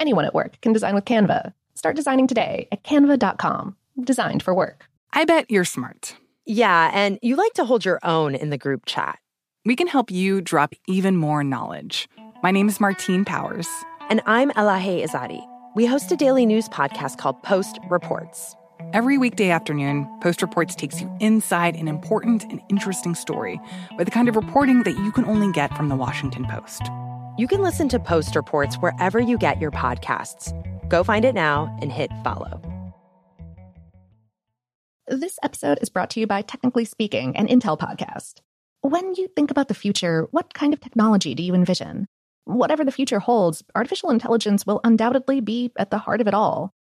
Anyone at work can design with Canva. Start designing today at canva.com. Designed for work. I bet you're smart. Yeah, and you like to hold your own in the group chat. We can help you drop even more knowledge. My name is Martine Powers. And I'm Elahe Izadi. We host a daily news podcast called Post Reports. Every weekday afternoon, Post Reports takes you inside an important and interesting story with the kind of reporting that you can only get from the Washington Post. You can listen to Post Reports wherever you get your podcasts. Go find it now and hit follow. This episode is brought to you by Technically Speaking, an Intel podcast. When you think about the future, what kind of technology do you envision? Whatever the future holds, artificial intelligence will undoubtedly be at the heart of it all.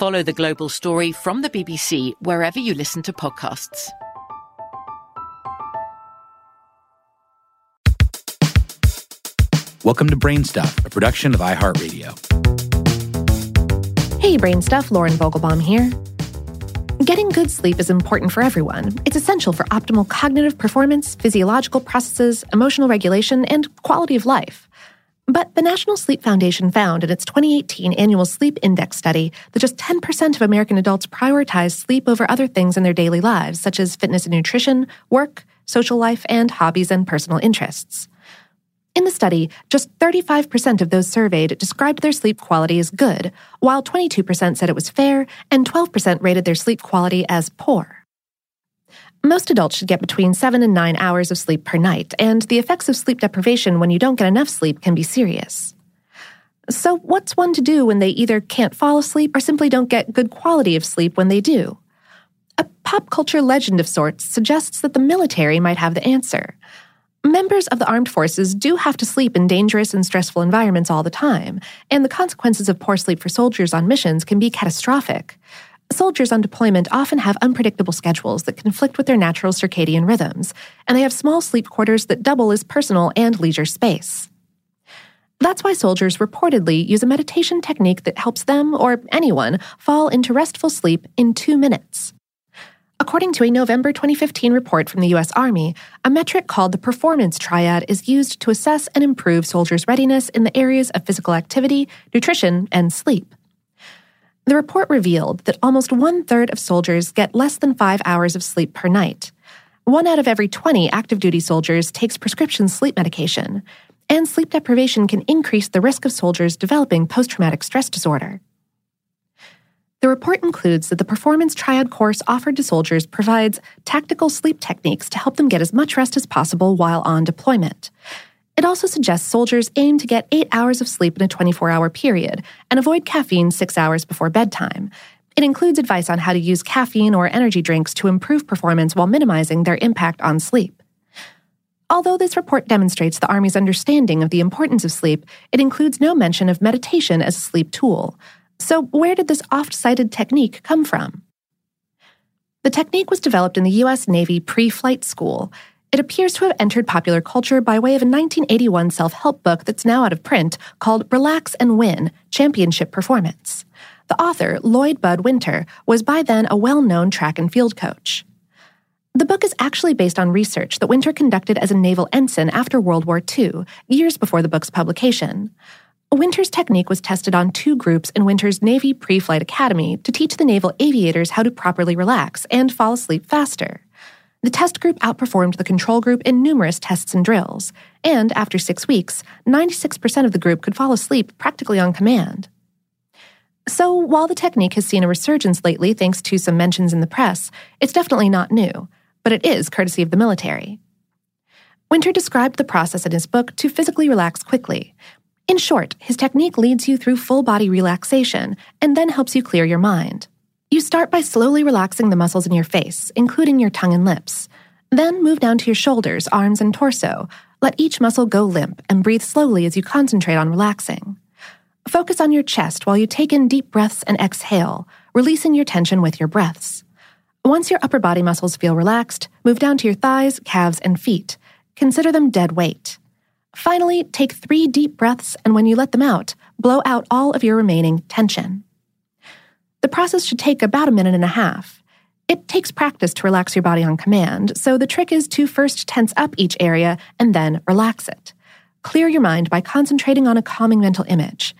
Follow the global story from the BBC wherever you listen to podcasts. Welcome to Brainstuff, a production of iHeartRadio. Hey, Brainstuff, Lauren Vogelbaum here. Getting good sleep is important for everyone. It's essential for optimal cognitive performance, physiological processes, emotional regulation, and quality of life. But the National Sleep Foundation found in its 2018 annual sleep index study that just 10% of American adults prioritize sleep over other things in their daily lives, such as fitness and nutrition, work, social life, and hobbies and personal interests. In the study, just 35% of those surveyed described their sleep quality as good, while 22% said it was fair, and 12% rated their sleep quality as poor. Most adults should get between seven and nine hours of sleep per night, and the effects of sleep deprivation when you don't get enough sleep can be serious. So, what's one to do when they either can't fall asleep or simply don't get good quality of sleep when they do? A pop culture legend of sorts suggests that the military might have the answer. Members of the armed forces do have to sleep in dangerous and stressful environments all the time, and the consequences of poor sleep for soldiers on missions can be catastrophic. Soldiers on deployment often have unpredictable schedules that conflict with their natural circadian rhythms, and they have small sleep quarters that double as personal and leisure space. That's why soldiers reportedly use a meditation technique that helps them, or anyone, fall into restful sleep in two minutes. According to a November 2015 report from the U.S. Army, a metric called the Performance Triad is used to assess and improve soldiers' readiness in the areas of physical activity, nutrition, and sleep. The report revealed that almost one third of soldiers get less than five hours of sleep per night. One out of every 20 active duty soldiers takes prescription sleep medication, and sleep deprivation can increase the risk of soldiers developing post traumatic stress disorder. The report includes that the Performance Triad course offered to soldiers provides tactical sleep techniques to help them get as much rest as possible while on deployment. It also suggests soldiers aim to get eight hours of sleep in a 24 hour period and avoid caffeine six hours before bedtime. It includes advice on how to use caffeine or energy drinks to improve performance while minimizing their impact on sleep. Although this report demonstrates the Army's understanding of the importance of sleep, it includes no mention of meditation as a sleep tool. So, where did this oft cited technique come from? The technique was developed in the U.S. Navy pre flight school. It appears to have entered popular culture by way of a 1981 self help book that's now out of print called Relax and Win Championship Performance. The author, Lloyd Bud Winter, was by then a well known track and field coach. The book is actually based on research that Winter conducted as a naval ensign after World War II, years before the book's publication. Winter's technique was tested on two groups in Winter's Navy Pre Flight Academy to teach the naval aviators how to properly relax and fall asleep faster. The test group outperformed the control group in numerous tests and drills, and after six weeks, 96% of the group could fall asleep practically on command. So, while the technique has seen a resurgence lately thanks to some mentions in the press, it's definitely not new, but it is courtesy of the military. Winter described the process in his book to physically relax quickly. In short, his technique leads you through full body relaxation and then helps you clear your mind. You start by slowly relaxing the muscles in your face, including your tongue and lips. Then move down to your shoulders, arms, and torso. Let each muscle go limp and breathe slowly as you concentrate on relaxing. Focus on your chest while you take in deep breaths and exhale, releasing your tension with your breaths. Once your upper body muscles feel relaxed, move down to your thighs, calves, and feet. Consider them dead weight. Finally, take three deep breaths, and when you let them out, blow out all of your remaining tension. The process should take about a minute and a half. It takes practice to relax your body on command, so the trick is to first tense up each area and then relax it. Clear your mind by concentrating on a calming mental image.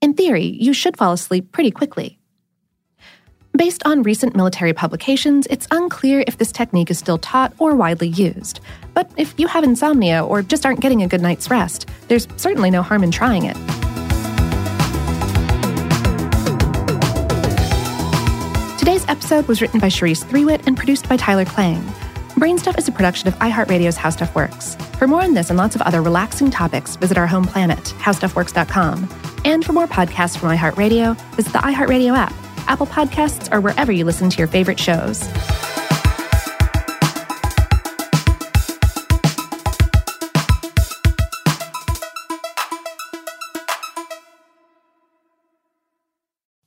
In theory, you should fall asleep pretty quickly. Based on recent military publications, it's unclear if this technique is still taught or widely used. But if you have insomnia or just aren't getting a good night's rest, there's certainly no harm in trying it. Today's episode was written by Cherise Threewitt and produced by Tyler Klang. Brainstuff is a production of iHeartRadio's How Stuff Works. For more on this and lots of other relaxing topics, visit our home planet, howstuffworks.com. And for more podcasts from iHeartRadio, visit the iHeartRadio app, Apple Podcasts, or wherever you listen to your favorite shows.